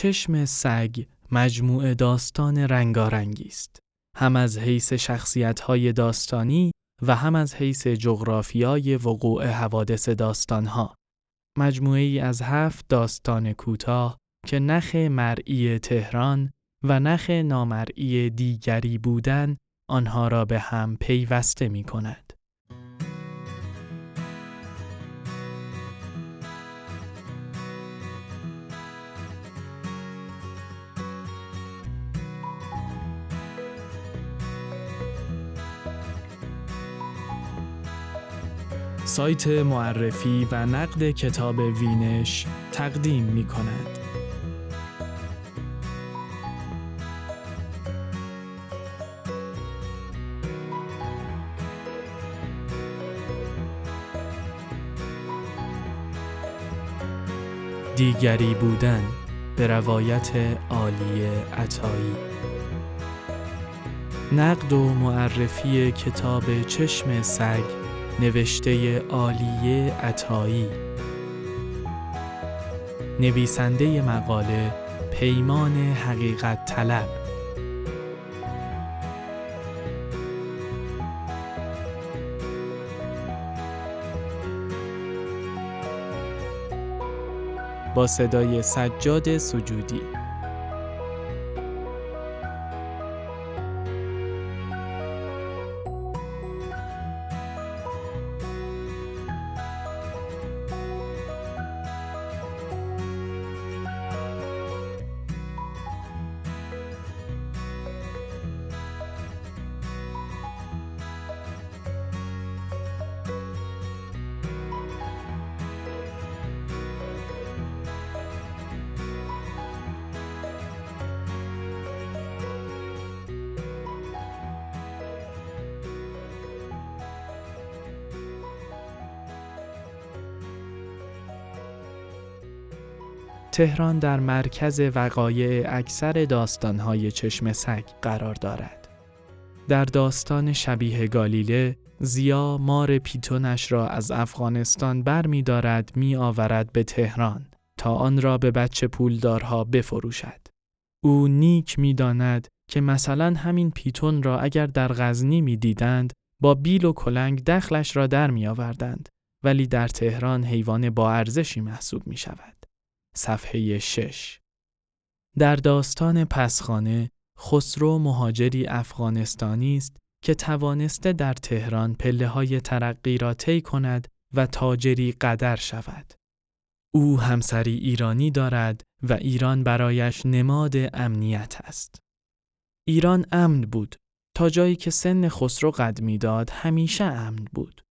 چشم سگ مجموعه داستان رنگارنگی است. هم از حیث شخصیت‌های داستانی و هم از حیث جغرافیای وقوع حوادث داستانها. مجموعه ای از هفت داستان کوتاه که نخ مرئی تهران و نخ نامرئی دیگری بودن آنها را به هم پیوسته می کند. سایت معرفی و نقد کتاب وینش تقدیم می کند. دیگری بودن به روایت عالی عطایی نقد و معرفی کتاب چشم سگ نوشته عالیه عطایی. نویسنده مقاله پیمان حقیقت طلب. با صدای سجاد سجودی. تهران در مرکز وقایع اکثر داستانهای چشم سگ قرار دارد. در داستان شبیه گالیله، زیا مار پیتونش را از افغانستان بر می دارد می آورد به تهران تا آن را به بچه پولدارها بفروشد. او نیک می داند که مثلا همین پیتون را اگر در غزنی می دیدند با بیل و کلنگ دخلش را در می آوردند ولی در تهران حیوان با ارزشی محسوب می شود. صفحه 6 در داستان پسخانه خسرو مهاجری افغانستانی است که توانسته در تهران پله های ترقی را طی کند و تاجری قدر شود. او همسری ایرانی دارد و ایران برایش نماد امنیت است. ایران امن بود تا جایی که سن خسرو قد می‌داد همیشه امن بود.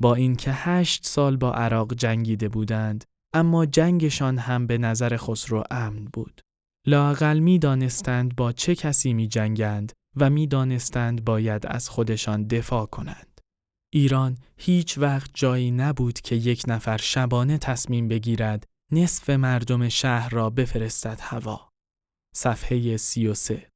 با اینکه هشت سال با عراق جنگیده بودند اما جنگشان هم به نظر خسرو امن بود. لاقل می دانستند با چه کسی می جنگند و می دانستند باید از خودشان دفاع کنند. ایران هیچ وقت جایی نبود که یک نفر شبانه تصمیم بگیرد نصف مردم شهر را بفرستد هوا. صفحه 33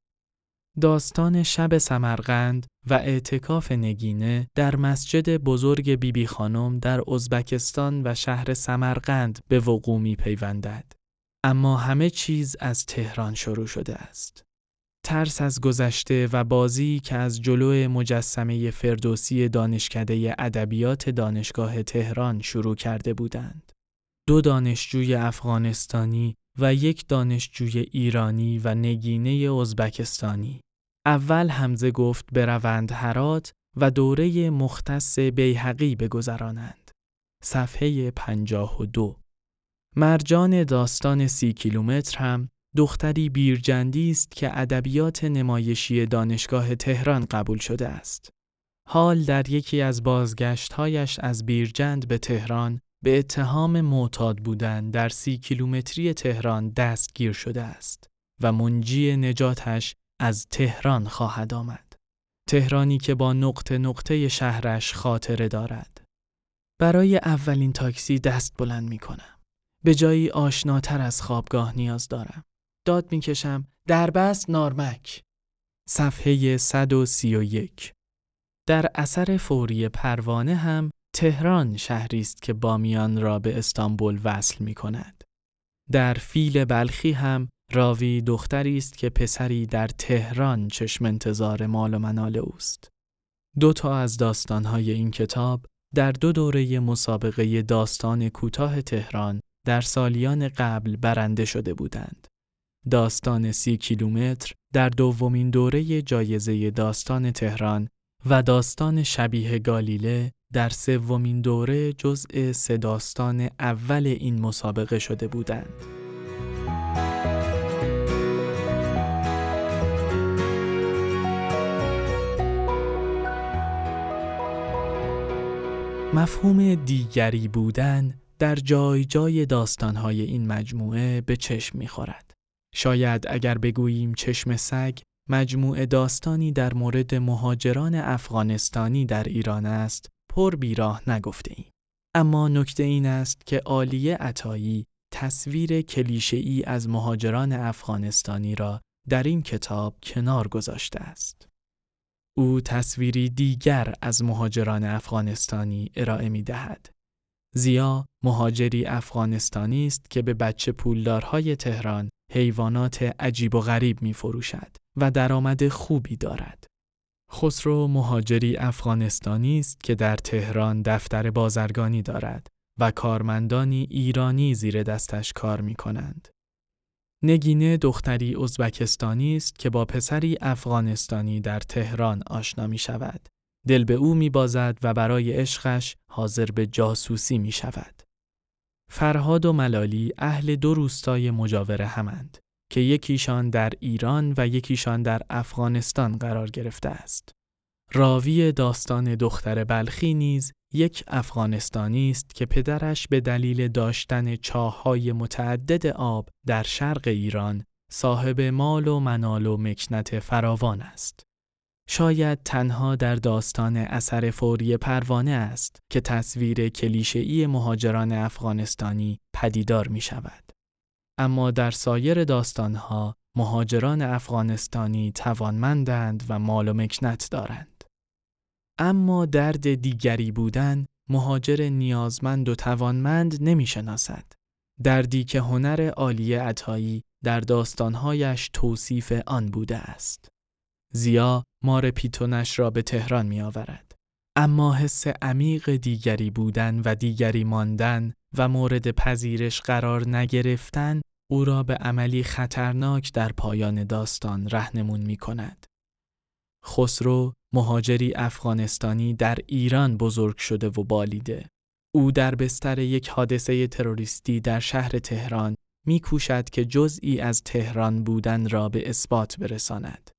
داستان شب سمرقند و اعتکاف نگینه در مسجد بزرگ بیبی بی خانم در ازبکستان و شهر سمرقند به وقوع می پیوندد. اما همه چیز از تهران شروع شده است. ترس از گذشته و بازی که از جلو مجسمه فردوسی دانشکده ادبیات دانشگاه تهران شروع کرده بودند. دو دانشجوی افغانستانی و یک دانشجوی ایرانی و نگینه ازبکستانی. اول همزه گفت بروند هرات و دوره مختص بیهقی بگذرانند. صفحه 52 مرجان داستان سی کیلومتر هم دختری بیرجندی است که ادبیات نمایشی دانشگاه تهران قبول شده است. حال در یکی از بازگشتهایش از بیرجند به تهران به اتهام معتاد بودن در سی کیلومتری تهران دستگیر شده است و منجی نجاتش از تهران خواهد آمد. تهرانی که با نقطه نقطه شهرش خاطره دارد. برای اولین تاکسی دست بلند می کنم. به جایی آشناتر از خوابگاه نیاز دارم. داد می کشم دربست نارمک. صفحه 131 در اثر فوری پروانه هم تهران شهری است که بامیان را به استانبول وصل می کند. در فیل بلخی هم راوی دختری است که پسری در تهران چشم انتظار مال و منال اوست. دو تا از داستانهای این کتاب در دو دوره مسابقه داستان کوتاه تهران در سالیان قبل برنده شده بودند. داستان سی کیلومتر در دومین دوره جایزه داستان تهران و داستان شبیه گالیله در سومین دوره جزء سه داستان اول این مسابقه شده بودند. مفهوم دیگری بودن در جای جای داستانهای این مجموعه به چشم می‌خورد. شاید اگر بگوییم چشم سگ مجموعه داستانی در مورد مهاجران افغانستانی در ایران است پر بیراه نگفته ایم. اما نکته این است که عالیه عطایی تصویر کلیشه ای از مهاجران افغانستانی را در این کتاب کنار گذاشته است. او تصویری دیگر از مهاجران افغانستانی ارائه می دهد. زیا مهاجری افغانستانی است که به بچه پولدارهای تهران حیوانات عجیب و غریب می فروشد و درآمد خوبی دارد. خسرو مهاجری افغانستانی است که در تهران دفتر بازرگانی دارد و کارمندانی ایرانی زیر دستش کار می کنند. نگینه دختری ازبکستانی است که با پسری افغانستانی در تهران آشنا می شود. دل به او می بازد و برای عشقش حاضر به جاسوسی می شود. فرهاد و ملالی اهل دو روستای مجاور همند که یکیشان در ایران و یکیشان در افغانستان قرار گرفته است. راوی داستان دختر بلخی نیز یک افغانستانی است که پدرش به دلیل داشتن چاههای متعدد آب در شرق ایران صاحب مال و منال و مکنت فراوان است. شاید تنها در داستان اثر فوری پروانه است که تصویر کلیشه‌ای مهاجران افغانستانی پدیدار می شود. اما در سایر داستانها مهاجران افغانستانی توانمندند و مال و مکنت دارند. اما درد دیگری بودن مهاجر نیازمند و توانمند نمی شناسد. دردی که هنر عالی عطایی در داستانهایش توصیف آن بوده است. زیا مار پیتونش را به تهران می آورد. اما حس عمیق دیگری بودن و دیگری ماندن و مورد پذیرش قرار نگرفتن او را به عملی خطرناک در پایان داستان رهنمون می کند. خسرو مهاجری افغانستانی در ایران بزرگ شده و بالیده. او در بستر یک حادثه تروریستی در شهر تهران میکوشد که جزئی از تهران بودن را به اثبات برساند.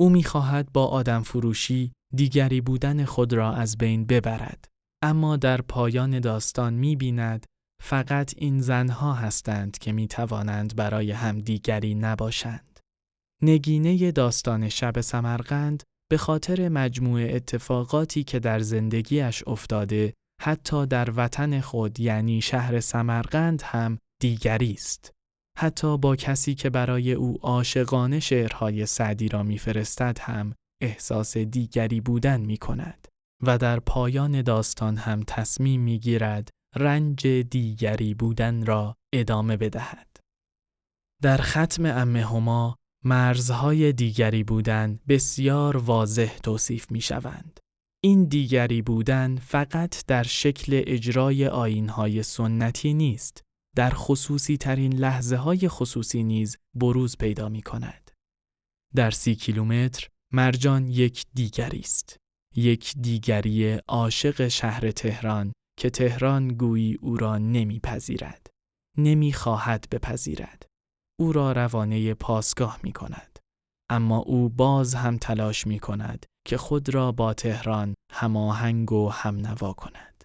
او می‌خواهد با آدم فروشی دیگری بودن خود را از بین ببرد. اما در پایان داستان می‌بیند فقط این زنها هستند که می توانند برای هم دیگری نباشند. نگینه داستان شب سمرقند به خاطر مجموع اتفاقاتی که در زندگیش افتاده حتی در وطن خود یعنی شهر سمرقند هم دیگری است. حتی با کسی که برای او عاشقانه شعرهای سعدی را میفرستد هم احساس دیگری بودن می کند و در پایان داستان هم تصمیم می گیرد رنج دیگری بودن را ادامه بدهد. در ختم امه هما مرزهای دیگری بودن بسیار واضح توصیف می شوند. این دیگری بودن فقط در شکل اجرای آینهای سنتی نیست، در خصوصی ترین لحظه های خصوصی نیز بروز پیدا می کند. در سی کیلومتر مرجان یک دیگری است. یک دیگری عاشق شهر تهران که تهران گویی او را نمیپذیرد. نمی‌خواهد بپذیرد. او را روانه پاسگاه می کند. اما او باز هم تلاش می کند که خود را با تهران هماهنگ و همنوا کند.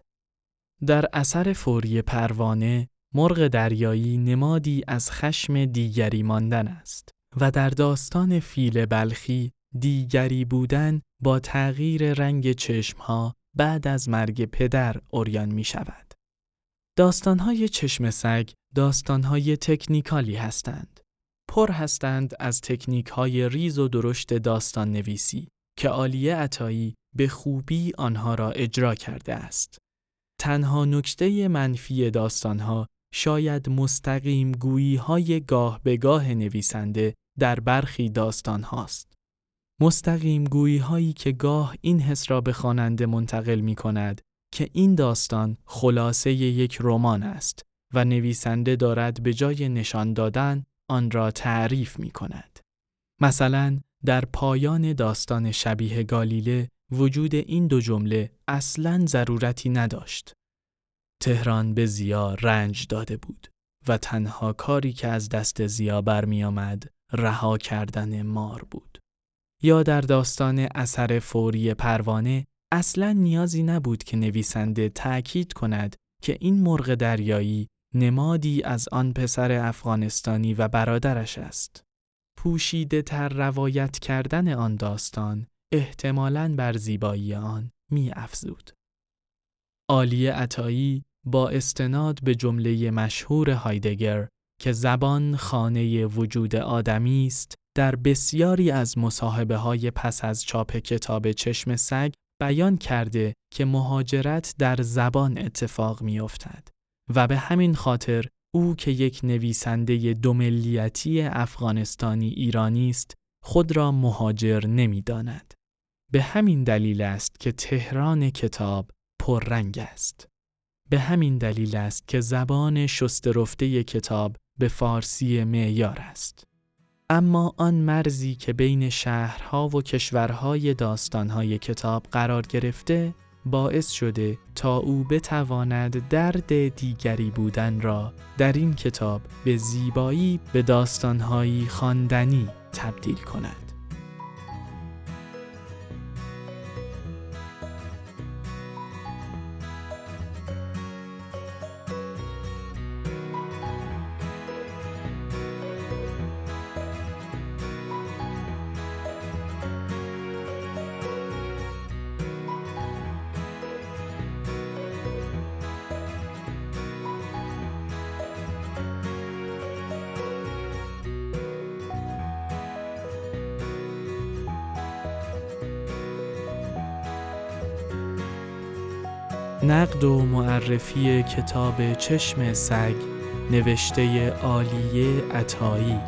در اثر فوری پروانه مرغ دریایی نمادی از خشم دیگری ماندن است و در داستان فیل بلخی دیگری بودن با تغییر رنگ چشمها بعد از مرگ پدر اوریان می شود. داستانهای چشم سگ داستانهای تکنیکالی هستند. پر هستند از تکنیکهای ریز و درشت داستان نویسی که عالیه عطایی به خوبی آنها را اجرا کرده است. تنها نکته منفی داستانها شاید مستقیم گویی های گاه به گاه نویسنده در برخی داستان هاست. مستقیم گویی هایی که گاه این حس را به خواننده منتقل می کند که این داستان خلاصه یک رمان است و نویسنده دارد به جای نشان دادن آن را تعریف می کند. مثلا در پایان داستان شبیه گالیله وجود این دو جمله اصلا ضرورتی نداشت. تهران به زیا رنج داده بود و تنها کاری که از دست زیا برمی آمد رها کردن مار بود. یا در داستان اثر فوری پروانه اصلا نیازی نبود که نویسنده تأکید کند که این مرغ دریایی نمادی از آن پسر افغانستانی و برادرش است. پوشیده تر روایت کردن آن داستان احتمالاً بر زیبایی آن می افزود. آلی عطایی با استناد به جمله مشهور هایدگر که زبان خانه وجود آدمی است در بسیاری از مصاحبه های پس از چاپ کتاب چشم سگ بیان کرده که مهاجرت در زبان اتفاق می افتد و به همین خاطر او که یک نویسنده دوملیتی افغانستانی ایرانی است خود را مهاجر نمی‌داند. به همین دلیل است که تهران کتاب پررنگ است. به همین دلیل است که زبان شسترفته کتاب به فارسی معیار است. اما آن مرزی که بین شهرها و کشورهای داستانهای کتاب قرار گرفته باعث شده تا او بتواند درد دیگری بودن را در این کتاب به زیبایی به داستانهایی خواندنی تبدیل کند. نقد و معرفی کتاب چشم سگ نوشته عالیه عطایی.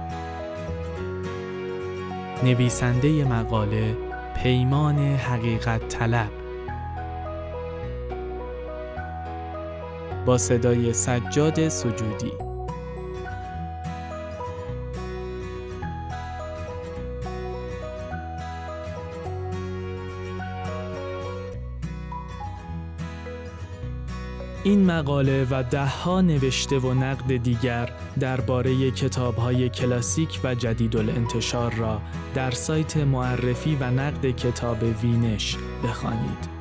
نویسنده مقاله پیمان حقیقت طلب. با صدای سجاد سجودی. مقاله و دهها نوشته و نقد دیگر درباره کتاب‌های کلاسیک و جدید الانتشار را در سایت معرفی و نقد کتاب وینش بخوانید.